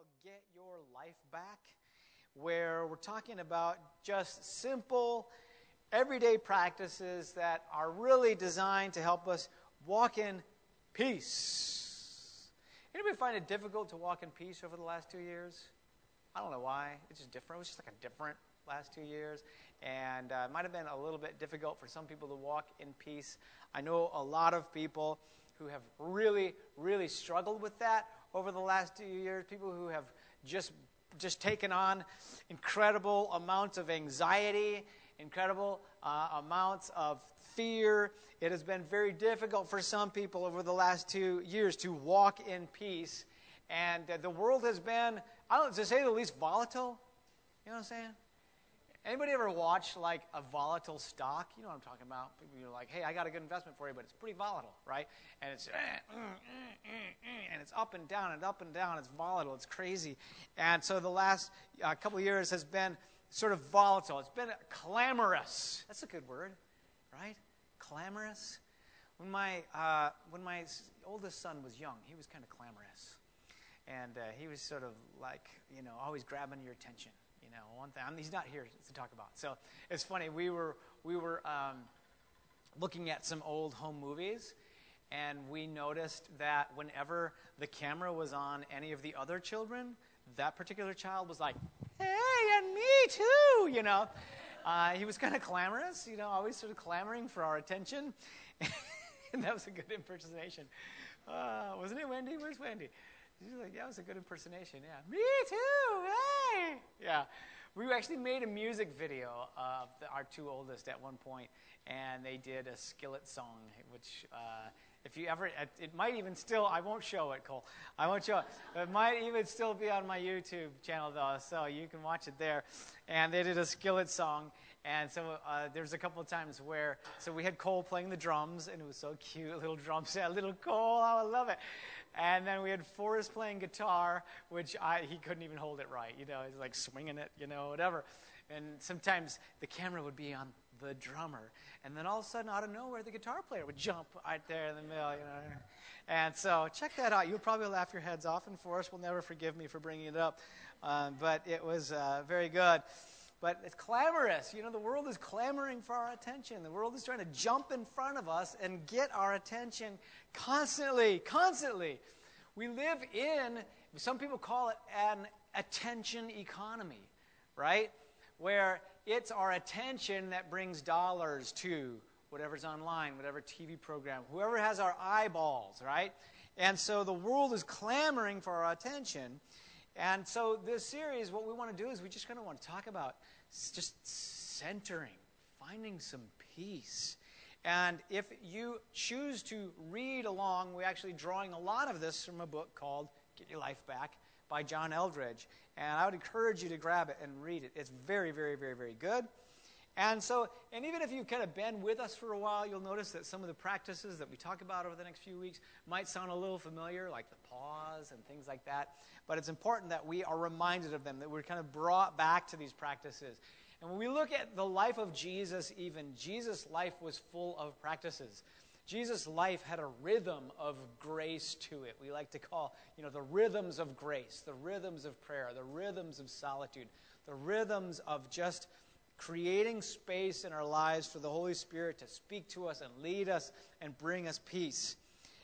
called Get Your Life Back, where we're talking about just simple, everyday practices that are really designed to help us walk in peace. Anybody find it difficult to walk in peace over the last two years? I don't know why. It's just different. It was just like a different last two years. And uh, it might have been a little bit difficult for some people to walk in peace. I know a lot of people who have really, really struggled with that over the last two years. People who have just just taken on incredible amounts of anxiety, incredible uh, amounts of fear. It has been very difficult for some people over the last two years to walk in peace. And uh, the world has been, I don't to say the least, volatile. You know what I'm saying? Anybody ever watch like a volatile stock? You know what I'm talking about. People are like, "Hey, I got a good investment for you, but it's pretty volatile, right?" And it's eh, mm, mm, and it's up and down and up and down. It's volatile. It's crazy. And so the last uh, couple years has been sort of volatile. It's been clamorous. That's a good word, right? Clamorous. When my uh, when my oldest son was young, he was kind of clamorous, and uh, he was sort of like you know always grabbing your attention you know, one thing. I mean, he's not here to talk about. So it's funny. We were we were um, looking at some old home movies, and we noticed that whenever the camera was on any of the other children, that particular child was like, "Hey, and me too," you know. Uh, he was kind of clamorous, you know, always sort of clamoring for our attention. and that was a good impersonation. Uh, wasn't it, Wendy? Where's Wendy? She's like, it was a good impersonation. Yeah, me too. Hey, yeah. We actually made a music video of the, our two oldest at one point, and they did a skillet song, which. Uh, if you ever, it might even still, I won't show it, Cole. I won't show it. It might even still be on my YouTube channel, though, so you can watch it there. And they did a skillet song. And so uh, there's a couple of times where, so we had Cole playing the drums, and it was so cute, little drum set, little Cole, oh, I love it. And then we had Forrest playing guitar, which I, he couldn't even hold it right. You know, he's like swinging it, you know, whatever. And sometimes the camera would be on the drummer. And then all of a sudden, out of nowhere, the guitar player would jump right there in the middle, you know. And so check that out. You'll probably laugh your heads off, and Forrest will never forgive me for bringing it up. Um, but it was uh, very good. But it's clamorous. You know, the world is clamoring for our attention. The world is trying to jump in front of us and get our attention constantly, constantly. We live in, some people call it an attention economy, right? Where it's our attention that brings dollars to whatever's online, whatever TV program, whoever has our eyeballs, right? And so the world is clamoring for our attention. And so, this series, what we want to do is we just kind of want to talk about just centering, finding some peace. And if you choose to read along, we're actually drawing a lot of this from a book called Get Your Life Back by John Eldredge. And I would encourage you to grab it and read it. It's very, very, very, very good. And so, and even if you've kind of been with us for a while, you'll notice that some of the practices that we talk about over the next few weeks might sound a little familiar, like the pause and things like that. But it's important that we are reminded of them, that we're kind of brought back to these practices. And when we look at the life of Jesus, even, Jesus' life was full of practices. Jesus' life had a rhythm of grace to it. We like to call, you know, the rhythms of grace, the rhythms of prayer, the rhythms of solitude, the rhythms of just creating space in our lives for the Holy Spirit to speak to us and lead us and bring us peace.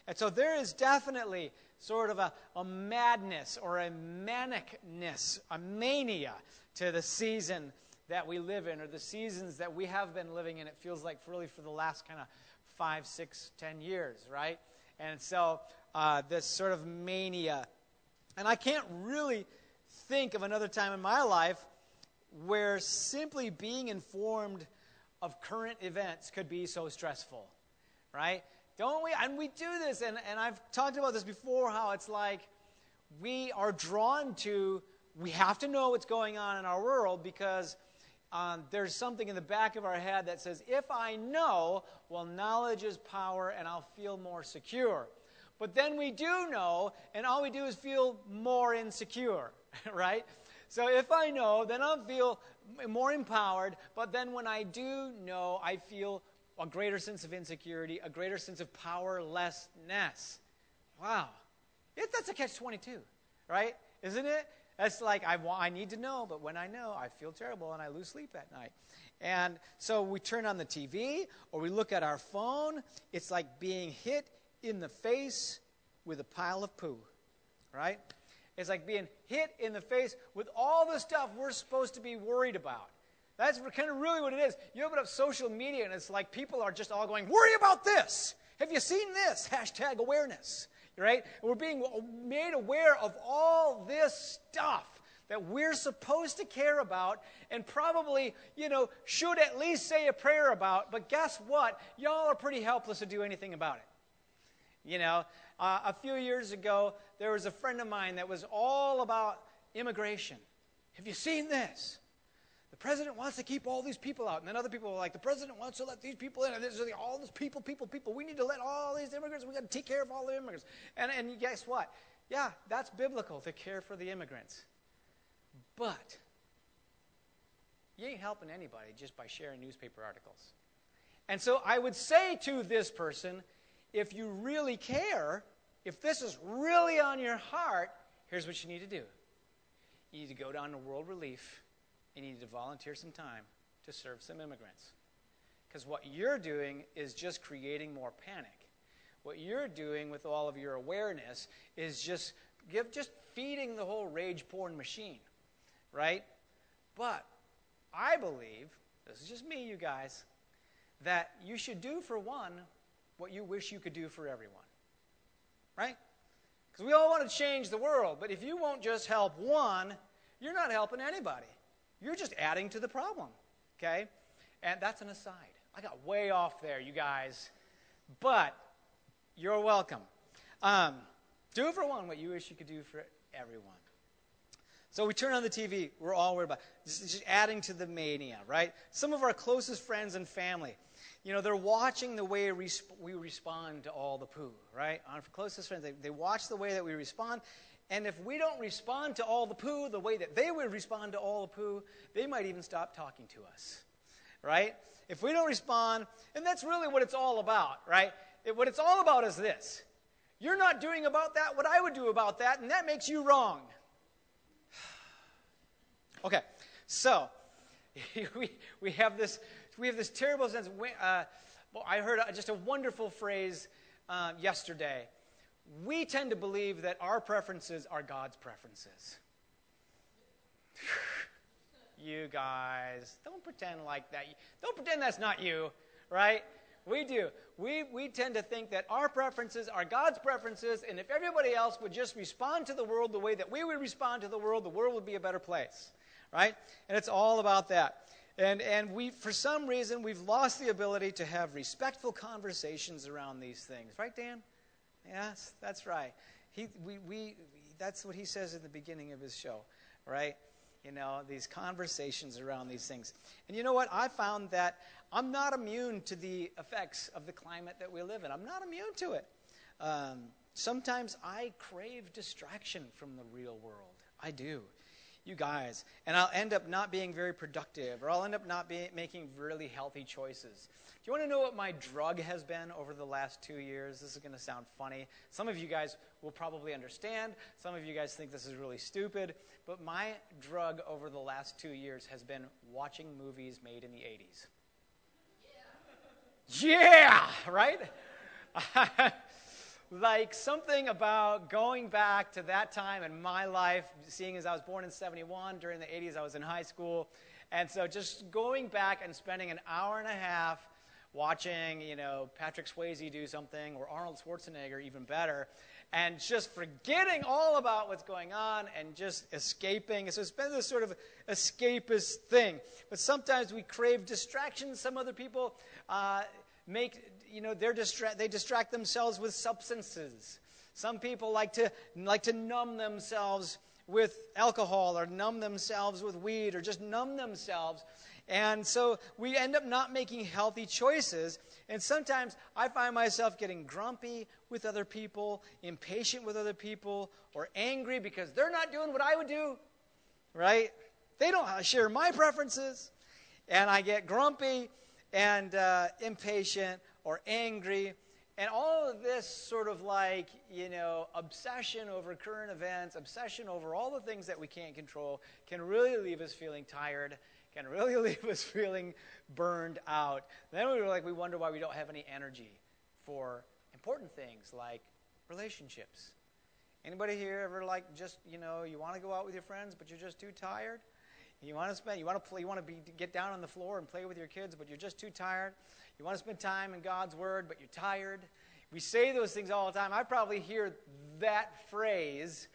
And so there is definitely sort of a, a madness or a manicness, a mania to the season that we live in or the seasons that we have been living in. It feels like really for the last kind of five, six, ten years, right? And so uh, this sort of mania. And I can't really think of another time in my life where simply being informed of current events could be so stressful, right? Don't we? And we do this, and, and I've talked about this before how it's like we are drawn to, we have to know what's going on in our world because um, there's something in the back of our head that says, if I know, well, knowledge is power and I'll feel more secure. But then we do know, and all we do is feel more insecure, right? So if I know, then I'll feel more empowered. But then when I do know, I feel a greater sense of insecurity, a greater sense of powerlessness. Wow. It, that's a catch 22, right? isn't it? That's like, I, want, I need to know, but when I know, I feel terrible and I lose sleep at night. And so we turn on the TV or we look at our phone. It's like being hit in the face with a pile of poo, right? It's like being hit in the face with all the stuff we're supposed to be worried about. That's kind of really what it is. You open up social media and it's like people are just all going, worry about this. Have you seen this? Hashtag awareness, right? We're being made aware of all this stuff that we're supposed to care about and probably, you know, should at least say a prayer about. But guess what? Y'all are pretty helpless to do anything about it. You know, uh, a few years ago, there was a friend of mine that was all about immigration. Have you seen this? The president wants to keep all these people out. And then other people were like, the president wants to let these people in. And there's all these people, people, people. We need to let all these immigrants, we got to take care of all the immigrants. And, and guess what? Yeah, that's biblical to care for the immigrants. But you ain't helping anybody just by sharing newspaper articles. And so I would say to this person, if you really care, if this is really on your heart, here's what you need to do. You need to go down to World Relief and you need to volunteer some time to serve some immigrants. Because what you're doing is just creating more panic. What you're doing with all of your awareness is just give just feeding the whole rage porn machine. Right? But I believe, this is just me, you guys, that you should do for one what you wish you could do for everyone. Right? Because we all want to change the world, but if you won't just help one, you're not helping anybody. You're just adding to the problem. Okay? And that's an aside. I got way off there, you guys. But you're welcome. Um, do for one what you wish you could do for everyone. So we turn on the TV. We're all worried about just, just adding to the mania, right? Some of our closest friends and family, you know, they're watching the way we respond to all the poo, right? Our closest friends, they, they watch the way that we respond, and if we don't respond to all the poo the way that they would respond to all the poo, they might even stop talking to us, right? If we don't respond, and that's really what it's all about, right? It, what it's all about is this you're not doing about that what I would do about that, and that makes you wrong. okay, so we, we, have this, we have this terrible sense. Uh, well, I heard just a wonderful phrase uh, yesterday we tend to believe that our preferences are God's preferences. you guys, don't pretend like that. Don't pretend that's not you, right? We do. We, we tend to think that our preferences are God's preferences, and if everybody else would just respond to the world the way that we would respond to the world, the world would be a better place, right? And it's all about that. And, and we, for some reason, we've lost the ability to have respectful conversations around these things, right, Dan? Yes, that's right. He, we, we, that's what he says in the beginning of his show, right? You know, these conversations around these things. And you know what? I found that I'm not immune to the effects of the climate that we live in. I'm not immune to it. Um, sometimes I crave distraction from the real world. I do. You guys. And I'll end up not being very productive, or I'll end up not be, making really healthy choices. Do you want to know what my drug has been over the last two years? This is going to sound funny. Some of you guys will probably understand. Some of you guys think this is really stupid. But my drug over the last two years has been watching movies made in the 80s. Yeah, yeah right? like something about going back to that time in my life, seeing as I was born in 71, during the 80s, I was in high school. And so just going back and spending an hour and a half watching, you know, Patrick Swayze do something or Arnold Schwarzenegger, even better, and just forgetting all about what's going on and just escaping. So it's been this sort of escapist thing. But sometimes we crave distractions. Some other people uh, make, you know, they're distra- they distract themselves with substances. Some people like to like to numb themselves with alcohol or numb themselves with weed or just numb themselves and so we end up not making healthy choices. And sometimes I find myself getting grumpy with other people, impatient with other people, or angry because they're not doing what I would do, right? They don't share my preferences. And I get grumpy and uh, impatient or angry. and all of this sort of like, you know, obsession over current events, obsession over all the things that we can't control can really leave us feeling tired, can really leave us feeling burned out. Then we were like we wonder why we don't have any energy for important things like relationships. Anybody here ever like just, you know, you want to go out with your friends but you're just too tired? You want to spend you want to play you want to be get down on the floor and play with your kids but you're just too tired? You want to spend time in God's Word, but you're tired. We say those things all the time. I probably hear that phrase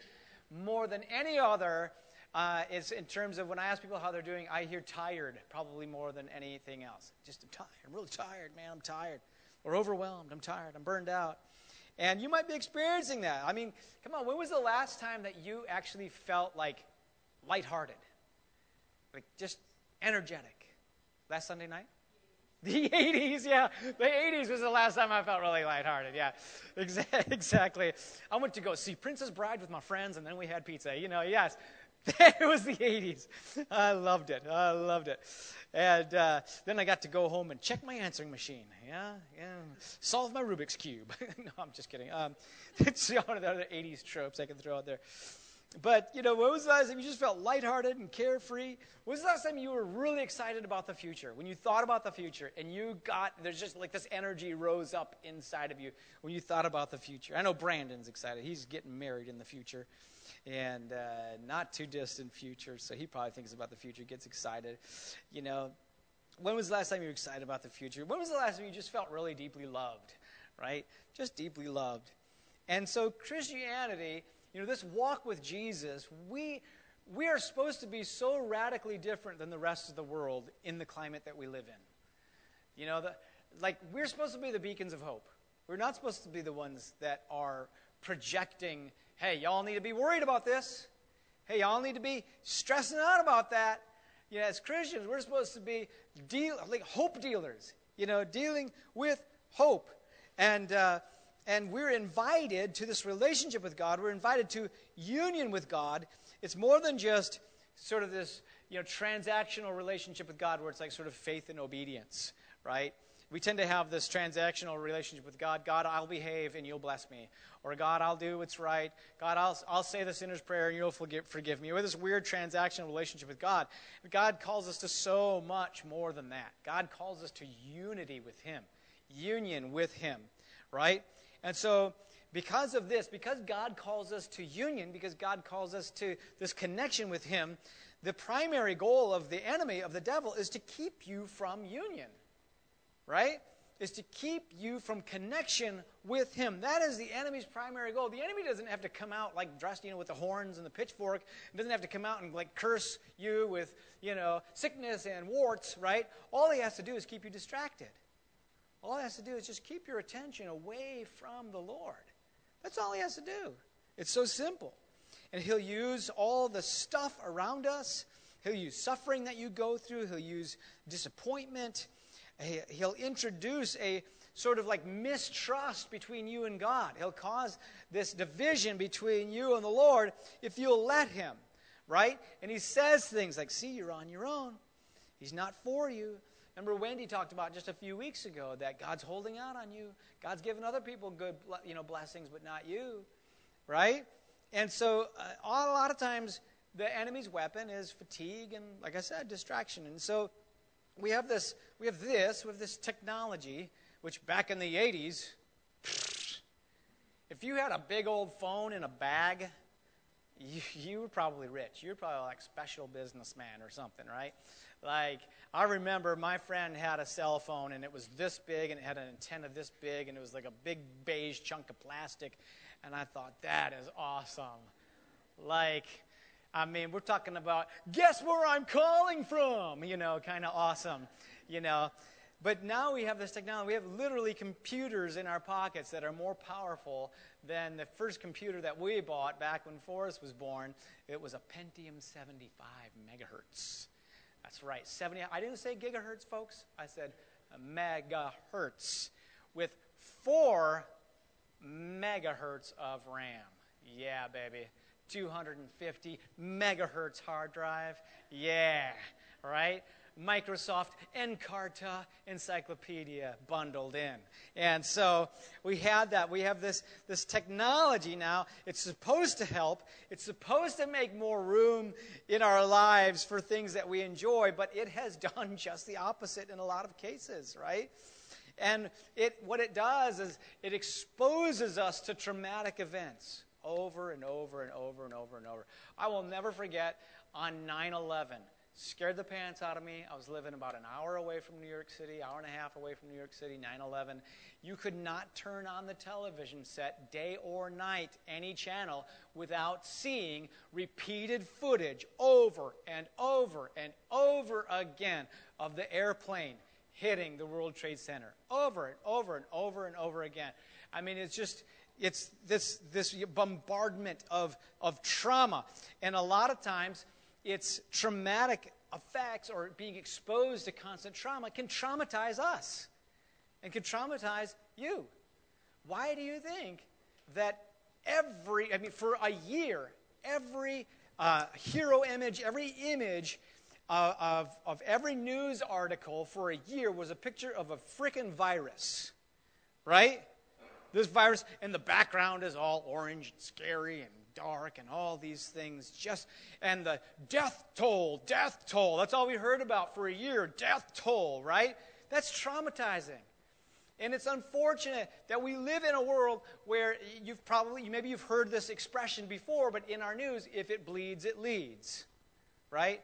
more than any other. Uh, is in terms of when I ask people how they're doing, I hear tired probably more than anything else. Just I'm tired. I'm really tired, man. I'm tired. Or overwhelmed. I'm tired. I'm burned out. And you might be experiencing that. I mean, come on, when was the last time that you actually felt like lighthearted? Like just energetic? Last Sunday night? The 80s, yeah. The 80s was the last time I felt really lighthearted, yeah. Exactly. I went to go see Princess Bride with my friends, and then we had pizza. You know, yes. it was the 80s. I loved it. I loved it. And uh, then I got to go home and check my answering machine. Yeah, yeah. Solve my Rubik's Cube. no, I'm just kidding. Um, it's one of the other 80s tropes I can throw out there. But, you know, when was the last time you just felt lighthearted and carefree? When was the last time you were really excited about the future? When you thought about the future and you got, there's just like this energy rose up inside of you when you thought about the future. I know Brandon's excited. He's getting married in the future and uh, not too distant future, so he probably thinks about the future, gets excited. You know, when was the last time you were excited about the future? When was the last time you just felt really deeply loved, right? Just deeply loved. And so Christianity you know, this walk with Jesus, we, we are supposed to be so radically different than the rest of the world in the climate that we live in. You know, the, like we're supposed to be the beacons of hope. We're not supposed to be the ones that are projecting, hey, y'all need to be worried about this. Hey, y'all need to be stressing out about that. You know, as Christians, we're supposed to be deal, like hope dealers, you know, dealing with hope. And, uh, and we're invited to this relationship with God. We're invited to union with God. It's more than just sort of this, you know, transactional relationship with God where it's like sort of faith and obedience, right? We tend to have this transactional relationship with God. God, I'll behave and you'll bless me. Or God, I'll do what's right. God, I'll, I'll say the sinner's prayer and you'll forgive, forgive me. We're this weird transactional relationship with God. God calls us to so much more than that. God calls us to unity with Him, union with Him, right? And so, because of this, because God calls us to union, because God calls us to this connection with Him, the primary goal of the enemy, of the devil, is to keep you from union. Right? Is to keep you from connection with Him. That is the enemy's primary goal. The enemy doesn't have to come out like dressed, you know, with the horns and the pitchfork. Doesn't have to come out and like curse you with, you know, sickness and warts, right? All he has to do is keep you distracted. All he has to do is just keep your attention away from the Lord. That's all he has to do. It's so simple. And he'll use all the stuff around us. He'll use suffering that you go through. He'll use disappointment. He'll introduce a sort of like mistrust between you and God. He'll cause this division between you and the Lord if you'll let him, right? And he says things like, See, you're on your own. He's not for you. Remember, Wendy talked about just a few weeks ago that God's holding out on you. God's given other people good, you know, blessings, but not you, right? And so, uh, a lot of times, the enemy's weapon is fatigue and, like I said, distraction. And so, we have this, we have this, we have this technology, which back in the '80s, if you had a big old phone in a bag, you, you were probably rich. You were probably like special businessman or something, right? Like, I remember my friend had a cell phone and it was this big and it had an antenna this big and it was like a big beige chunk of plastic. And I thought, that is awesome. Like, I mean, we're talking about, guess where I'm calling from? You know, kind of awesome, you know. But now we have this technology. We have literally computers in our pockets that are more powerful than the first computer that we bought back when Forrest was born. It was a Pentium 75 megahertz. That's right, 70. I didn't say gigahertz, folks. I said megahertz with four megahertz of RAM. Yeah, baby. 250 megahertz hard drive. Yeah, right? Microsoft Encarta encyclopedia bundled in. And so we had that. We have this, this technology now. It's supposed to help, it's supposed to make more room in our lives for things that we enjoy, but it has done just the opposite in a lot of cases, right? And it, what it does is it exposes us to traumatic events over and over and over and over and over. I will never forget on 9 11 scared the pants out of me. I was living about an hour away from New York City, hour and a half away from New York City, 9 11. You could not turn on the television set day or night, any channel, without seeing repeated footage over and over and over again of the airplane hitting the World Trade Center over and over and over and over again. I mean, it's just, it's this, this bombardment of, of trauma. And a lot of times, its traumatic effects or being exposed to constant trauma can traumatize us and can traumatize you. Why do you think that every, I mean, for a year, every uh, hero image, every image uh, of, of every news article for a year was a picture of a freaking virus, right? This virus, and the background is all orange and scary and dark and all these things just and the death toll death toll. That's all we heard about for a year death toll right? That's traumatizing. And it's unfortunate that we live in a world where you've probably maybe you've heard this expression before but in our news if it bleeds it leads right?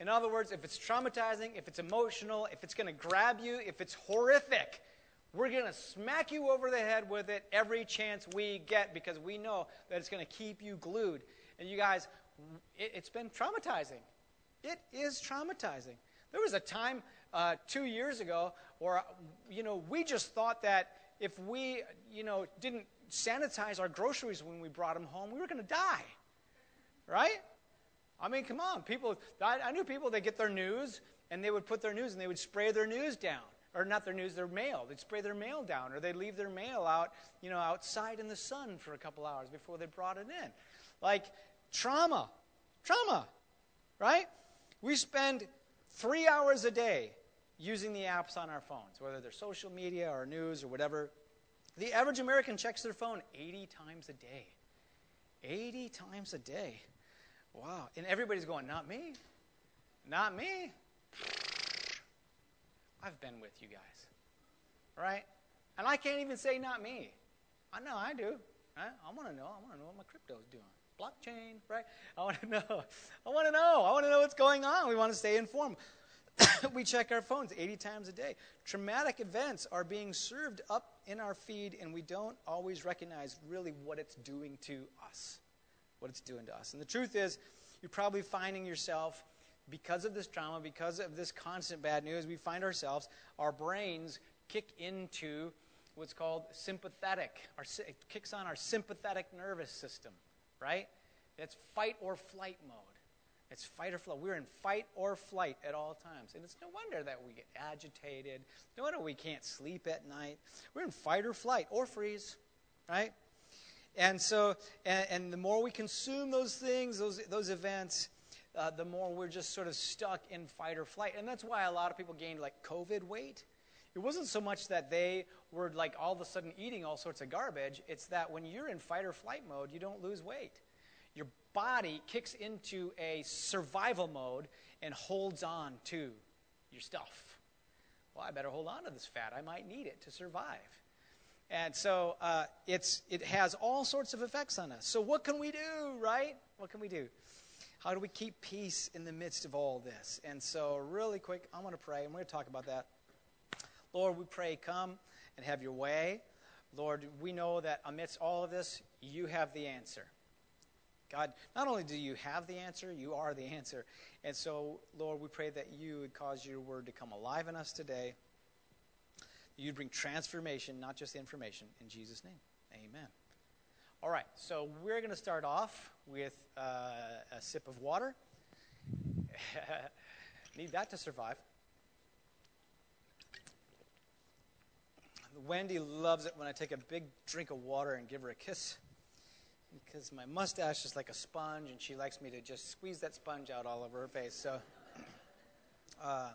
In other words if it's traumatizing if it's emotional if it's going to grab you if it's horrific we're going to smack you over the head with it every chance we get because we know that it's going to keep you glued. And you guys, it, has been traumatizing. It is traumatizing. There was a time uh, two years ago where, you know, we just thought that if we, you know, didn't sanitize our groceries when we brought them home, we were going to die. Right? I mean, come on. People, I, I knew people that get their news and they would put their news and they would spray their news down or not their news, their mail. They'd spray their mail down, or they'd leave their mail out, you know, outside in the sun for a couple hours before they brought it in. Like trauma, trauma, right? We spend three hours a day using the apps on our phones, whether they're social media or news or whatever. The average American checks their phone 80 times a day. 80 times a day. Wow. And everybody's going, not me. Not me. I've been with you guys. Right? And I can't even say not me. I know I do. Right? I want to know. I want to know what my crypto's doing. Blockchain, right? I want to know. I want to know. I want to know what's going on. We want to stay informed. we check our phones 80 times a day. Traumatic events are being served up in our feed, and we don't always recognize really what it's doing to us. What it's doing to us. And the truth is, you're probably finding yourself because of this trauma, because of this constant bad news, we find ourselves, our brains kick into what's called sympathetic. Our, it kicks on our sympathetic nervous system, right? It's fight or flight mode. It's fight or flight. We're in fight or flight at all times. And it's no wonder that we get agitated. No wonder we can't sleep at night. We're in fight or flight or freeze, right? And so, and, and the more we consume those things, those, those events, uh, the more we're just sort of stuck in fight or flight. And that's why a lot of people gained like COVID weight. It wasn't so much that they were like all of a sudden eating all sorts of garbage, it's that when you're in fight or flight mode, you don't lose weight. Your body kicks into a survival mode and holds on to your stuff. Well, I better hold on to this fat. I might need it to survive. And so uh, it's, it has all sorts of effects on us. So, what can we do, right? What can we do? How do we keep peace in the midst of all this? And so, really quick, I'm going to pray, and we're going to talk about that. Lord, we pray, come and have your way. Lord, we know that amidst all of this, you have the answer. God, not only do you have the answer, you are the answer. And so, Lord, we pray that you would cause your word to come alive in us today. You'd bring transformation, not just information. In Jesus' name, amen. All right, so we're going to start off with uh, a sip of water. Need that to survive. Wendy loves it when I take a big drink of water and give her a kiss because my mustache is like a sponge and she likes me to just squeeze that sponge out all over her face. So, uh,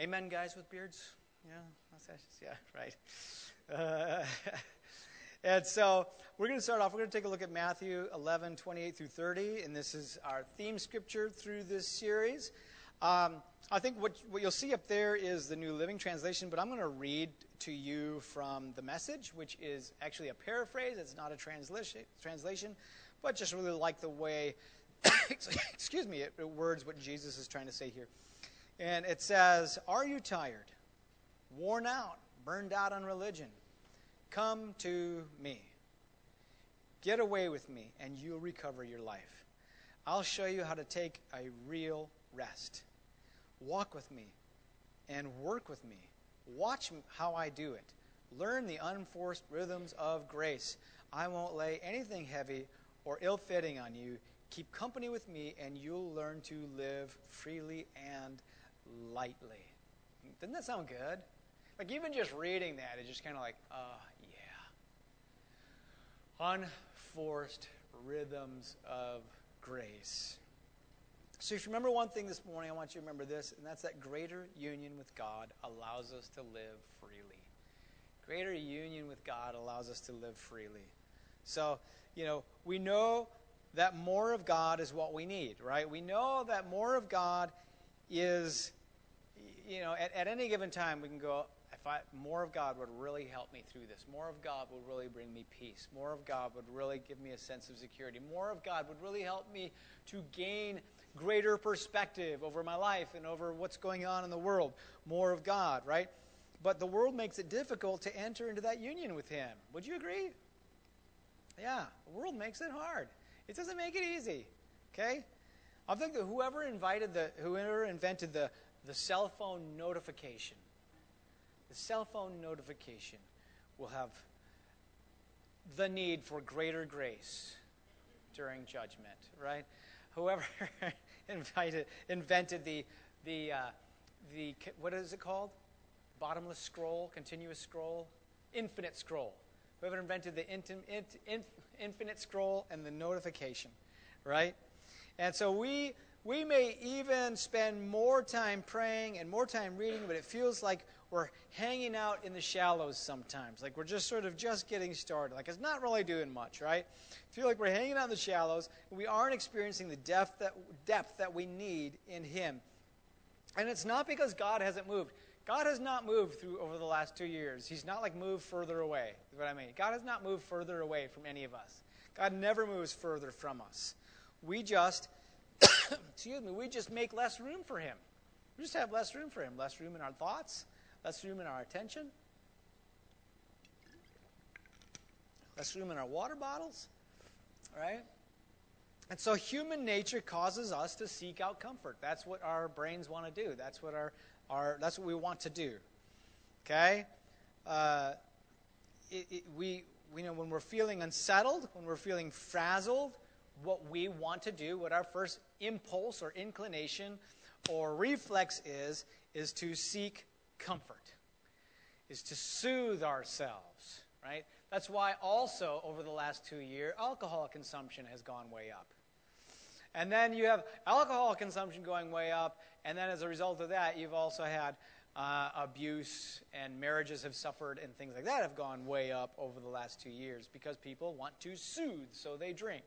Amen, guys with beards? Yeah, mustaches? Yeah, right. Uh, and so we're going to start off. We're going to take a look at Matthew 11, 28 through 30, and this is our theme scripture through this series. Um, I think what, what you'll see up there is the New Living Translation, but I'm going to read to you from the message, which is actually a paraphrase. It's not a translation, translation but just really like the way, excuse me, it, it words what Jesus is trying to say here. And it says, Are you tired, worn out, burned out on religion? Come to me. Get away with me, and you'll recover your life. I'll show you how to take a real rest. Walk with me and work with me. Watch how I do it. Learn the unforced rhythms of grace. I won't lay anything heavy or ill fitting on you. Keep company with me, and you'll learn to live freely and lightly. Doesn't that sound good? Like, even just reading that, it's just kind of like, oh. Unforced rhythms of grace. So, if you remember one thing this morning, I want you to remember this, and that's that greater union with God allows us to live freely. Greater union with God allows us to live freely. So, you know, we know that more of God is what we need, right? We know that more of God is, you know, at, at any given time we can go, if I, more of God would really help me through this. More of God would really bring me peace. More of God would really give me a sense of security. More of God would really help me to gain greater perspective over my life and over what's going on in the world. More of God, right? But the world makes it difficult to enter into that union with Him. Would you agree? Yeah, the world makes it hard. It doesn't make it easy. Okay? I think that whoever invited the whoever invented the, the cell phone notification, the cell phone notification will have the need for greater grace during judgment, right? whoever invited, invented the, the, uh, the, what is it called? Bottomless scroll, continuous scroll, infinite scroll. Whoever invented the int, in, infinite scroll and the notification, right? And so we, we may even spend more time praying and more time reading, but it feels like we're hanging out in the shallows sometimes. Like we're just sort of just getting started. Like it's not really doing much, right? Feel like we're hanging out in the shallows and we aren't experiencing the depth that, depth that we need in Him. And it's not because God hasn't moved. God has not moved through over the last two years. He's not like moved further away, is what I mean. God has not moved further away from any of us. God never moves further from us. We just, excuse me, we just make less room for Him. We just have less room for Him, less room in our thoughts, less room in our attention, less room in our water bottles, right? And so human nature causes us to seek out comfort. That's what our brains want to do. That's what our, our that's what we want to do. Okay? Uh, it, it, we, we know when we're feeling unsettled, when we're feeling frazzled, what we want to do, what our first impulse or inclination or reflex is, is to seek comfort, is to soothe ourselves, right? That's why also over the last two years, alcohol consumption has gone way up. And then you have alcohol consumption going way up, and then as a result of that, you've also had uh, abuse and marriages have suffered and things like that have gone way up over the last two years because people want to soothe, so they drink.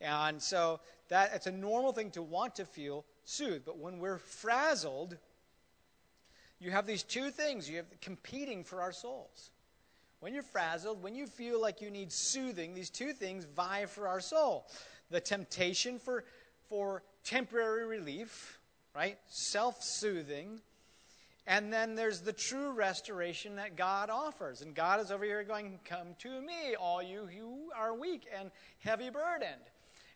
And so that it's a normal thing to want to feel soothed. But when we're frazzled, you have these two things you have competing for our souls. When you're frazzled, when you feel like you need soothing, these two things vie for our soul. The temptation for, for temporary relief, right? Self soothing. And then there's the true restoration that God offers. And God is over here going, Come to me, all you who are weak and heavy burdened.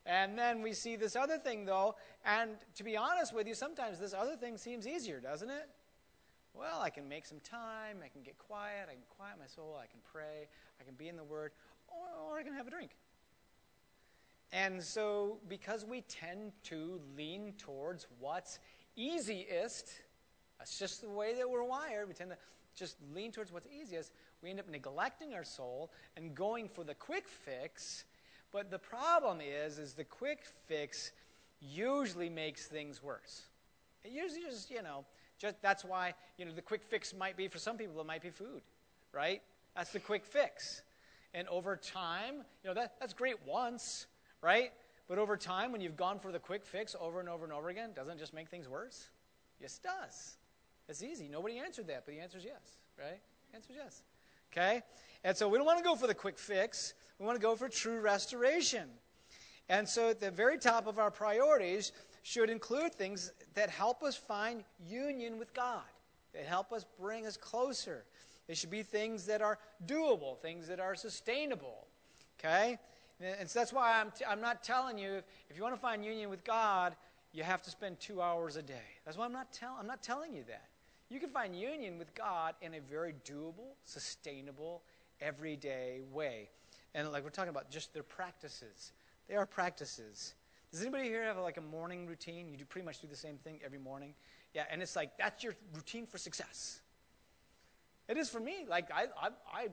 And then we see this other thing, though. And to be honest with you, sometimes this other thing seems easier, doesn't it? Well, I can make some time, I can get quiet, I can quiet my soul, I can pray, I can be in the Word, or, or I can have a drink. And so, because we tend to lean towards what's easiest, that's just the way that we're wired. We tend to just lean towards what's easiest. We end up neglecting our soul and going for the quick fix. But the problem is, is the quick fix usually makes things worse. It usually just, you know, Just, that's why, you know, the quick fix might be, for some people, it might be food, right? That's the quick fix. And over time, you know, that, that's great once, right? But over time, when you've gone for the quick fix over and over and over again, doesn't just make things worse? Yes, it does. It's easy. Nobody answered that, but the answer is yes, right? The answer is yes. Okay? And so we don't want to go for the quick fix. We want to go for true restoration. And so at the very top of our priorities should include things that help us find union with God, that help us bring us closer. They should be things that are doable, things that are sustainable. Okay? And so that's why I'm, t- I'm not telling you, if you want to find union with God, you have to spend two hours a day. That's why I'm not, tell- I'm not telling you that. You can find union with God in a very doable, sustainable, everyday way. And like we're talking about, just their practices. They are practices. Does anybody here have like a morning routine? You do pretty much do the same thing every morning. Yeah, and it's like that's your routine for success. It is for me. Like I, I, I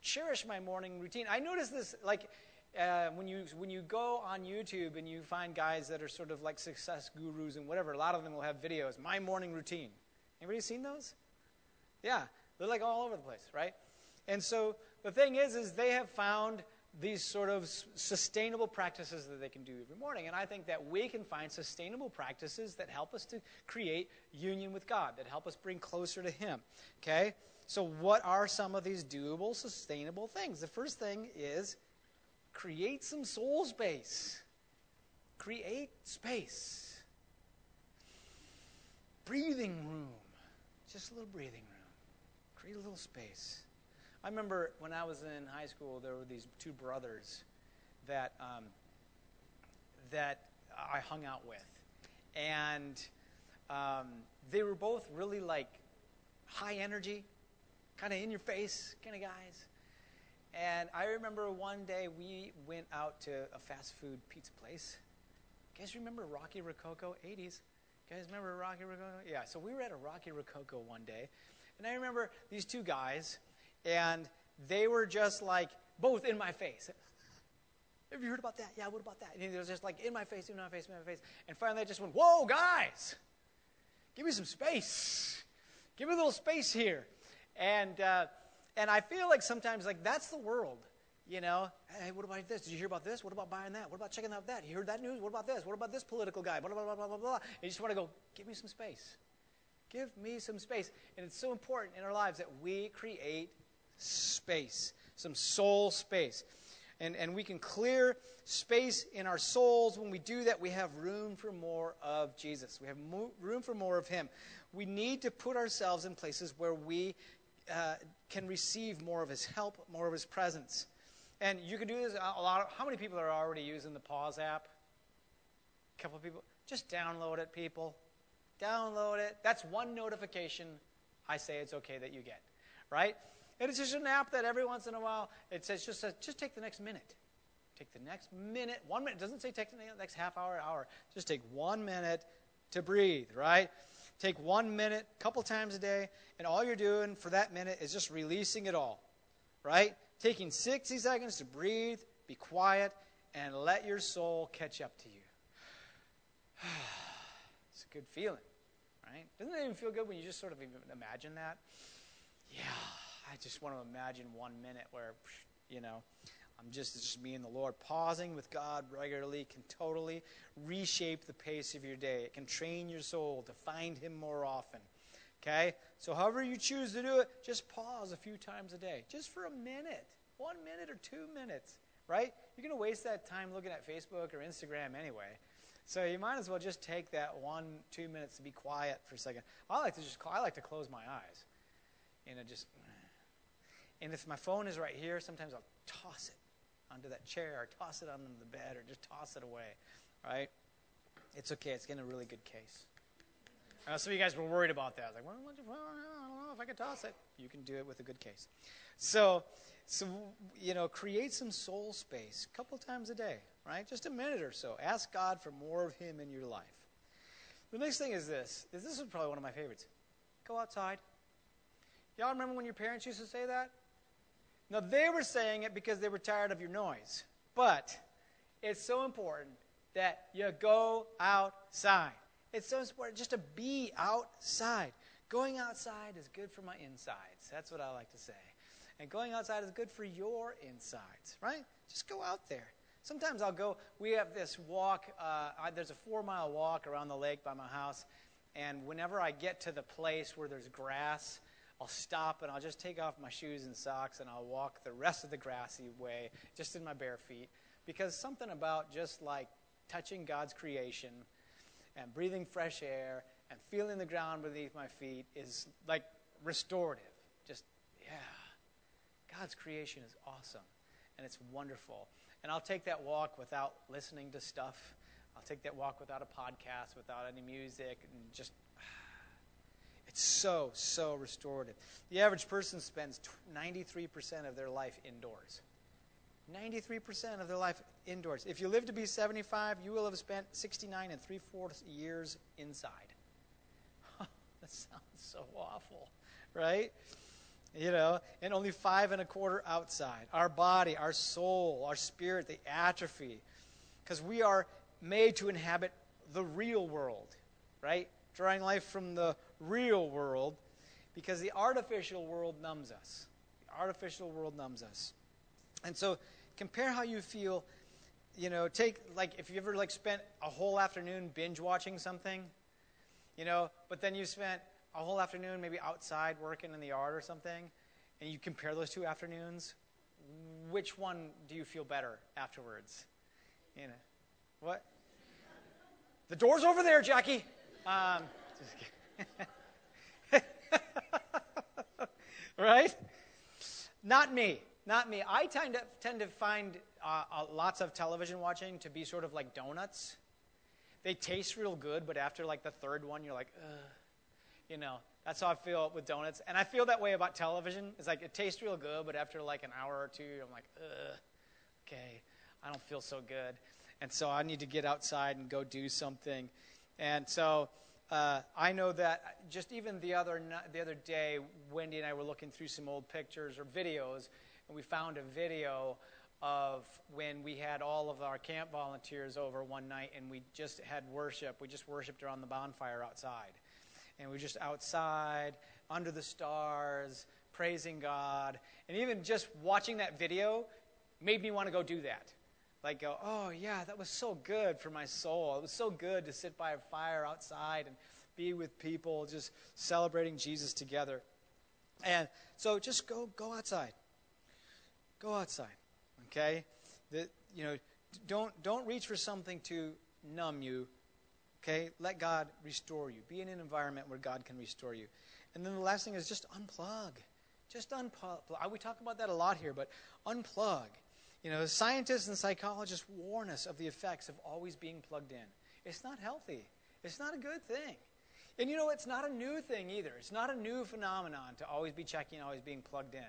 cherish my morning routine. I notice this like uh, when you when you go on YouTube and you find guys that are sort of like success gurus and whatever. A lot of them will have videos. My morning routine. Anybody seen those? Yeah, they're like all over the place, right? And so the thing is, is they have found these sort of sustainable practices that they can do every morning. And I think that we can find sustainable practices that help us to create union with God, that help us bring closer to Him. Okay? So, what are some of these doable, sustainable things? The first thing is create some soul space. Create space. Breathing room. Just a little breathing room. Create a little space. I remember when I was in high school, there were these two brothers that um, that I hung out with, and um, they were both really like high energy, kind of in your face kind of guys. And I remember one day we went out to a fast food pizza place. You guys remember Rocky Rococo? 80s. You guys remember Rocky Rococo? Yeah, so we were at a Rocky Rococo one day. And I remember these two guys, and they were just like both in my face. Have you heard about that? Yeah, what about that? And it was just like in my face, in my face, in my face. And finally I just went, Whoa, guys, give me some space. Give me a little space here. And, uh, and I feel like sometimes like that's the world. You know, hey, what about this? Did you hear about this? What about buying that? What about checking out that? You heard that news? What about this? What about this political guy? Blah, blah, blah, blah, blah, blah. And you just want to go, give me some space. Give me some space. And it's so important in our lives that we create space, some soul space. And, and we can clear space in our souls. When we do that, we have room for more of Jesus. We have mo- room for more of Him. We need to put ourselves in places where we uh, can receive more of His help, more of His presence. And you can do this a lot. Of, how many people are already using the Pause app? A couple of people. Just download it, people. Download it. That's one notification I say it's okay that you get, right? And it's just an app that every once in a while it says just says, just take the next minute. Take the next minute, one minute. It doesn't say take the next half hour, hour. Just take one minute to breathe, right? Take one minute, a couple times a day, and all you're doing for that minute is just releasing it all, right? Taking 60 seconds to breathe, be quiet, and let your soul catch up to you. it's a good feeling, right? Doesn't it even feel good when you just sort of imagine that? Yeah. I just want to imagine one minute where, you know, I'm just, it's just me and the Lord. Pausing with God regularly can totally reshape the pace of your day. It can train your soul to find Him more often. Okay? So, however you choose to do it, just pause a few times a day, just for a minute, one minute or two minutes, right? You're going to waste that time looking at Facebook or Instagram anyway. So you might as well just take that one, two minutes to be quiet for a second. I like to just, I like to close my eyes. You know, just and if my phone is right here, sometimes I'll toss it onto that chair or toss it onto the bed or just toss it away, right? It's okay. It's getting a really good case. Uh, some of you guys were worried about that. Like, well, I don't know if I can toss it. You can do it with a good case. So, so you know, create some soul space a couple times a day, right? Just a minute or so. Ask God for more of Him in your life. The next thing is this. This is probably one of my favorites. Go outside. Y'all remember when your parents used to say that? Now, they were saying it because they were tired of your noise. But it's so important that you go outside. It's so important just to be outside. Going outside is good for my insides. That's what I like to say. And going outside is good for your insides, right? Just go out there. Sometimes I'll go, we have this walk, uh, I, there's a four mile walk around the lake by my house. And whenever I get to the place where there's grass, I'll stop and I'll just take off my shoes and socks and I'll walk the rest of the grassy way just in my bare feet. Because something about just like touching God's creation and breathing fresh air and feeling the ground beneath my feet is like restorative. Just, yeah. God's creation is awesome and it's wonderful. And I'll take that walk without listening to stuff. I'll take that walk without a podcast, without any music, and just. It's so, so restorative. The average person spends 93% of their life indoors. 93% of their life indoors. If you live to be 75, you will have spent 69 and three fourths years inside. that sounds so awful, right? you know, and only five and a quarter outside. Our body, our soul, our spirit, they atrophy because we are made to inhabit the real world, right? Drawing life from the real world because the artificial world numbs us. The artificial world numbs us. And so compare how you feel, you know, take like if you ever like spent a whole afternoon binge watching something, you know, but then you spent a whole afternoon, maybe outside working in the yard or something, and you compare those two afternoons, which one do you feel better afterwards? You know, what? The door's over there, Jackie. Um, right? Not me. Not me. I tend to, tend to find uh, uh, lots of television watching to be sort of like donuts. They taste real good, but after like the third one, you're like, ugh you know, that's how I feel with donuts. And I feel that way about television. It's like it tastes real good, but after like an hour or two, I'm like, ugh, okay, I don't feel so good. And so I need to get outside and go do something. And so uh, I know that just even the other the other day, Wendy and I were looking through some old pictures or videos, and we found a video of when we had all of our camp volunteers over one night, and we just had worship. We just worshipped around the bonfire outside and we are just outside under the stars praising God. And even just watching that video made me want to go do that. Like, go, oh, yeah, that was so good for my soul. It was so good to sit by a fire outside and be with people, just celebrating Jesus together. And so just go, go outside. Go outside, okay? The, you know, don't, don't reach for something to numb you Okay? Let God restore you. Be in an environment where God can restore you. And then the last thing is just unplug. Just unplug. We talk about that a lot here, but unplug. You know, scientists and psychologists warn us of the effects of always being plugged in. It's not healthy. It's not a good thing. And you know, it's not a new thing either. It's not a new phenomenon to always be checking, always being plugged in.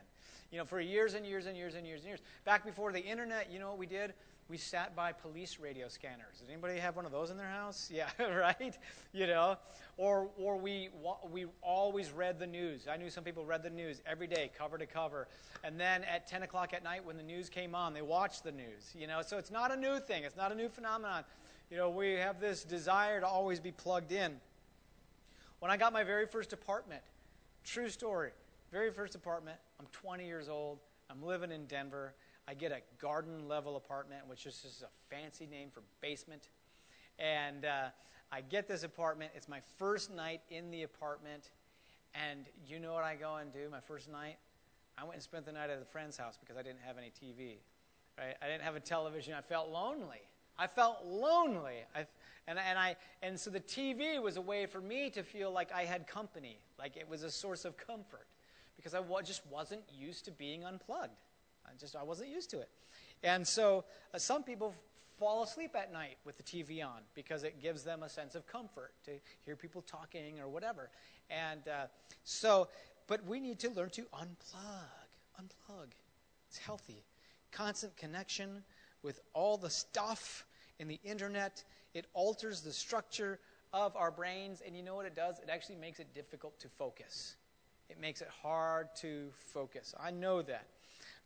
You know, for years and years and years and years and years. Back before the internet, you know what we did? We sat by police radio scanners. Does anybody have one of those in their house? Yeah, right? You know, or or we we always read the news. I knew some people read the news every day, cover to cover, and then at 10 o'clock at night when the news came on, they watched the news. You know, so it's not a new thing. It's not a new phenomenon. You know, we have this desire to always be plugged in. When I got my very first apartment, true story, very first apartment. I'm 20 years old. I'm living in Denver. I get a garden level apartment, which is just a fancy name for basement. And uh, I get this apartment. It's my first night in the apartment. And you know what I go and do my first night? I went and spent the night at a friend's house because I didn't have any TV. Right? I didn't have a television. I felt lonely. I felt lonely. I, and, and, I, and so the TV was a way for me to feel like I had company, like it was a source of comfort, because I just wasn't used to being unplugged. I just I wasn't used to it. And so uh, some people fall asleep at night with the TV on because it gives them a sense of comfort to hear people talking or whatever. And uh, so, but we need to learn to unplug. Unplug. It's healthy. Constant connection with all the stuff in the internet. It alters the structure of our brains. And you know what it does? It actually makes it difficult to focus. It makes it hard to focus. I know that.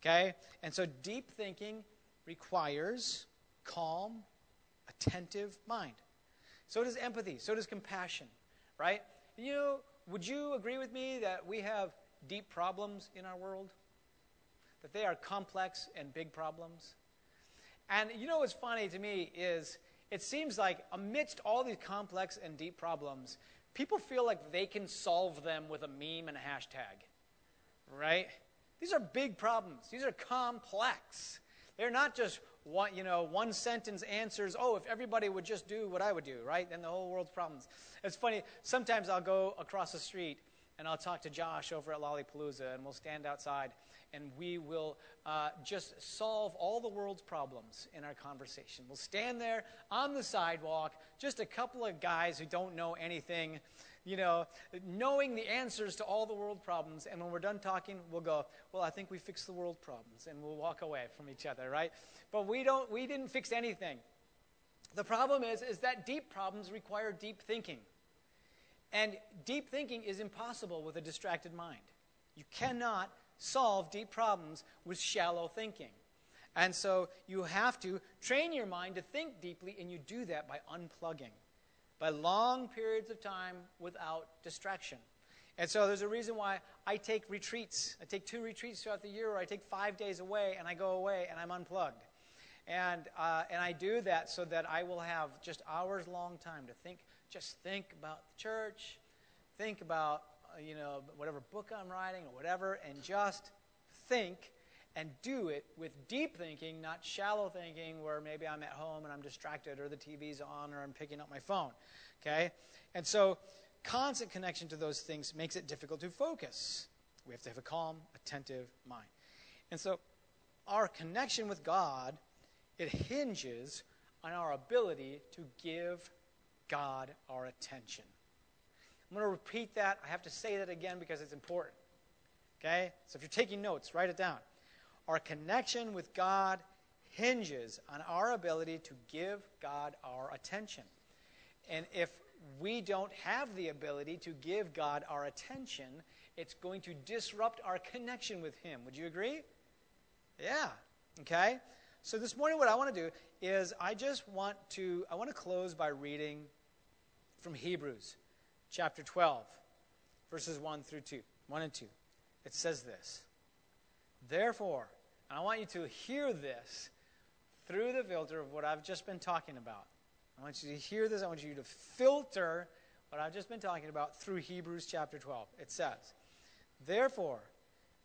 Okay? And so deep thinking requires calm, attentive mind. So does empathy. So does compassion, right? You know, would you agree with me that we have deep problems in our world? That they are complex and big problems? And you know what's funny to me is it seems like amidst all these complex and deep problems, people feel like they can solve them with a meme and a hashtag. Right? These are big problems. These are complex. They're not just one, you know, one sentence answers, oh, if everybody would just do what I would do, right? Then the whole world's problems. It's funny, sometimes I'll go across the street and I'll talk to Josh over at Lollapalooza and we'll stand outside and we will uh, just solve all the world's problems in our conversation. We'll stand there on the sidewalk, just a couple of guys who don't know anything, you know, knowing the answers to all the world problems. And when we're done talking, we'll go, Well, I think we fixed the world problems. And we'll walk away from each other, right? But we, don't, we didn't fix anything. The problem is, is that deep problems require deep thinking. And deep thinking is impossible with a distracted mind. You cannot solve deep problems with shallow thinking. And so you have to train your mind to think deeply, and you do that by unplugging, by long periods of time without distraction. And so there's a reason why I take retreats. I take two retreats throughout the year, or I take five days away and I go away and I'm unplugged. And, uh, and I do that so that I will have just hours long time to think, just think about the church, think about uh, you know, whatever book I'm writing or whatever, and just think and do it with deep thinking, not shallow thinking where maybe I'm at home and I'm distracted or the TV's on or I'm picking up my phone. Okay? And so, constant connection to those things makes it difficult to focus. We have to have a calm, attentive mind. And so, our connection with God, it hinges on our ability to give God our attention. I'm going to repeat that. I have to say that again because it's important. Okay? So if you're taking notes, write it down. Our connection with God hinges on our ability to give God our attention. And if we don't have the ability to give God our attention, it's going to disrupt our connection with Him. Would you agree? Yeah. Okay? So this morning what I want to do is I just want to I want to close by reading from Hebrews chapter 12, verses 1 through 2, 1 and 2. It says this Therefore, I want you to hear this through the filter of what I've just been talking about. I want you to hear this. I want you to filter what I've just been talking about through Hebrews chapter 12. It says, Therefore,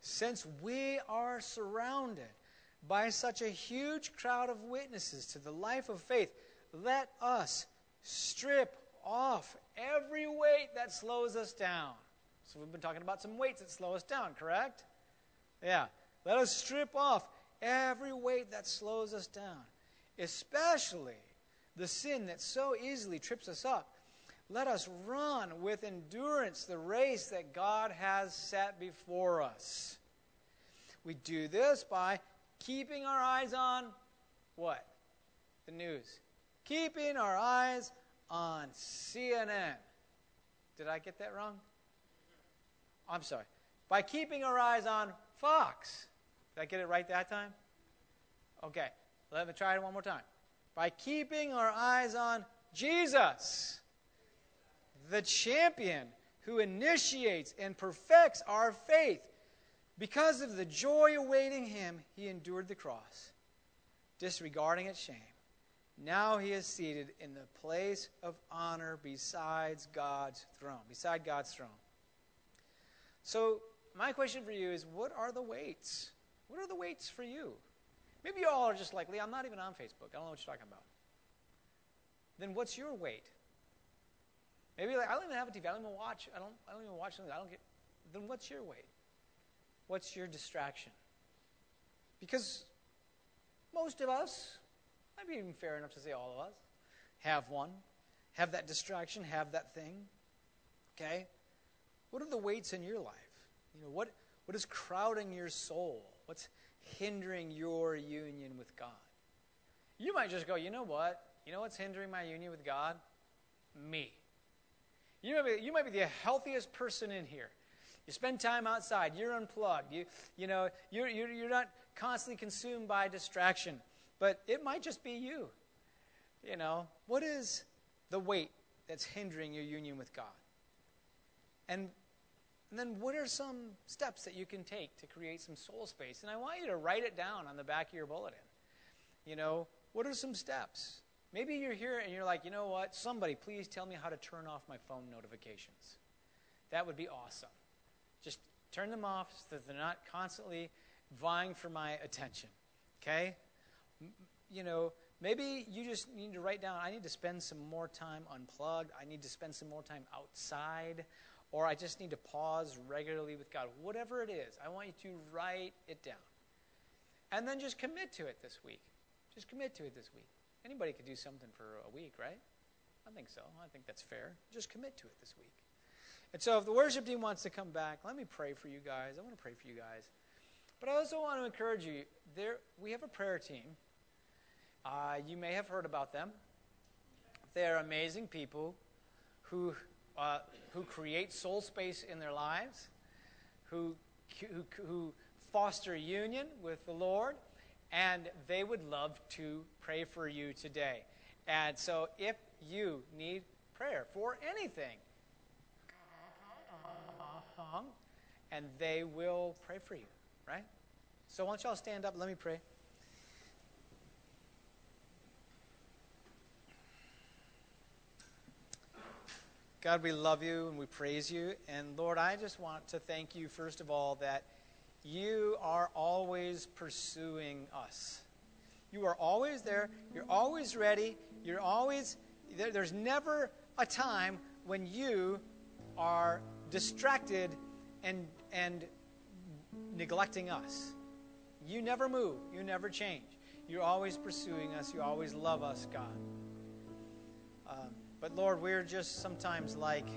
since we are surrounded by such a huge crowd of witnesses to the life of faith, let us strip off every weight that slows us down. So we've been talking about some weights that slow us down, correct? Yeah. Let us strip off every weight that slows us down, especially the sin that so easily trips us up. Let us run with endurance the race that God has set before us. We do this by keeping our eyes on what? The news. Keeping our eyes on CNN. Did I get that wrong? I'm sorry. By keeping our eyes on Fox. Did I get it right that time? Okay. Let me try it one more time. By keeping our eyes on Jesus, the champion who initiates and perfects our faith. Because of the joy awaiting him, he endured the cross, disregarding its shame now he is seated in the place of honor besides God's throne, beside God's throne. So, my question for you is what are the weights? What are the weights for you? Maybe you all are just like, Lee, I'm not even on Facebook. I don't know what you're talking about. Then what's your weight? Maybe like, I don't even have a TV. I don't even watch. I don't, I don't even watch something. I don't get. Then what's your weight? What's your distraction? Because most of us, I'd be even fair enough to say all of us have one, have that distraction, have that thing. Okay? What are the weights in your life? You know, what, what is crowding your soul? What's hindering your union with God? You might just go, you know what? You know what's hindering my union with God? Me. You might be, you might be the healthiest person in here. You spend time outside. You're unplugged. You, you know, you're, you're, you're not constantly consumed by distraction. But it might just be you. You know, what is the weight that's hindering your union with God? And, and then what are some steps that you can take to create some soul space? And I want you to write it down on the back of your bulletin. You know, what are some steps? Maybe you're here and you're like, you know what? Somebody, please tell me how to turn off my phone notifications. That would be awesome. Just turn them off so that they're not constantly vying for my attention. Okay? You know, maybe you just need to write down I need to spend some more time unplugged. I need to spend some more time outside. Or I just need to pause regularly with God. Whatever it is, I want you to write it down. And then just commit to it this week. Just commit to it this week. Anybody could do something for a week, right? I think so. I think that's fair. Just commit to it this week. And so, if the worship team wants to come back, let me pray for you guys. I want to pray for you guys. But I also want to encourage you. There, we have a prayer team. Uh, you may have heard about them. They're amazing people who uh, who create soul space in their lives, who, who who foster union with the Lord, and they would love to pray for you today. And so, if you need prayer for anything, and they will pray for you, right? So, why don't y'all stand up? Let me pray. God, we love you and we praise you. And Lord, I just want to thank you, first of all, that you are always pursuing us. You are always there. You're always ready. You're always, there, there's never a time when you are distracted and, and neglecting us. You never move. You never change. You're always pursuing us. You always love us, God. Um, but Lord, we're just sometimes like,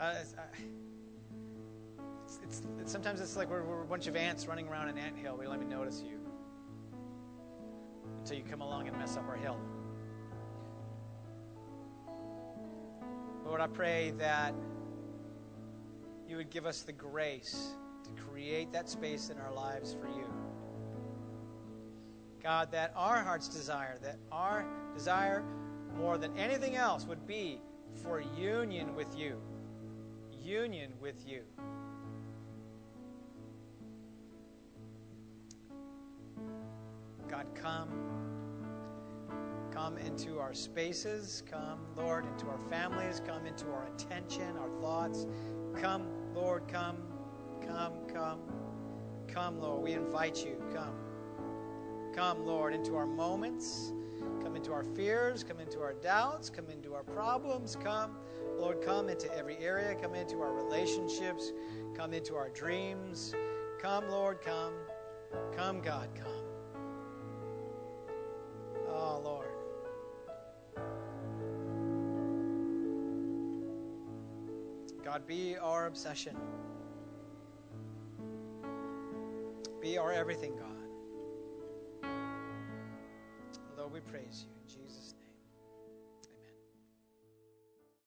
Uh, uh, it's, it's, it's, sometimes it's like we're, we're, a bunch of ants running around an ant hill. We don't even notice you until you come along and mess up our hill. Lord, I pray that you would give us the grace to create that space in our lives for you. God, that our heart's desire, that our desire more than anything else would be for union with you union with you. God, come. Come into our spaces. Come, Lord, into our families. Come into our attention, our thoughts. Come, Lord, come. Come, come. Come, Lord. We invite you. Come. Come, Lord, into our moments. Come into our fears. Come into our doubts. Come into our problems. Come. Lord, come into every area, come into our relationships, come into our dreams. Come, Lord, come. Come, God, come. Oh, Lord. God, be our obsession. Be our everything, God. Lord, we praise you.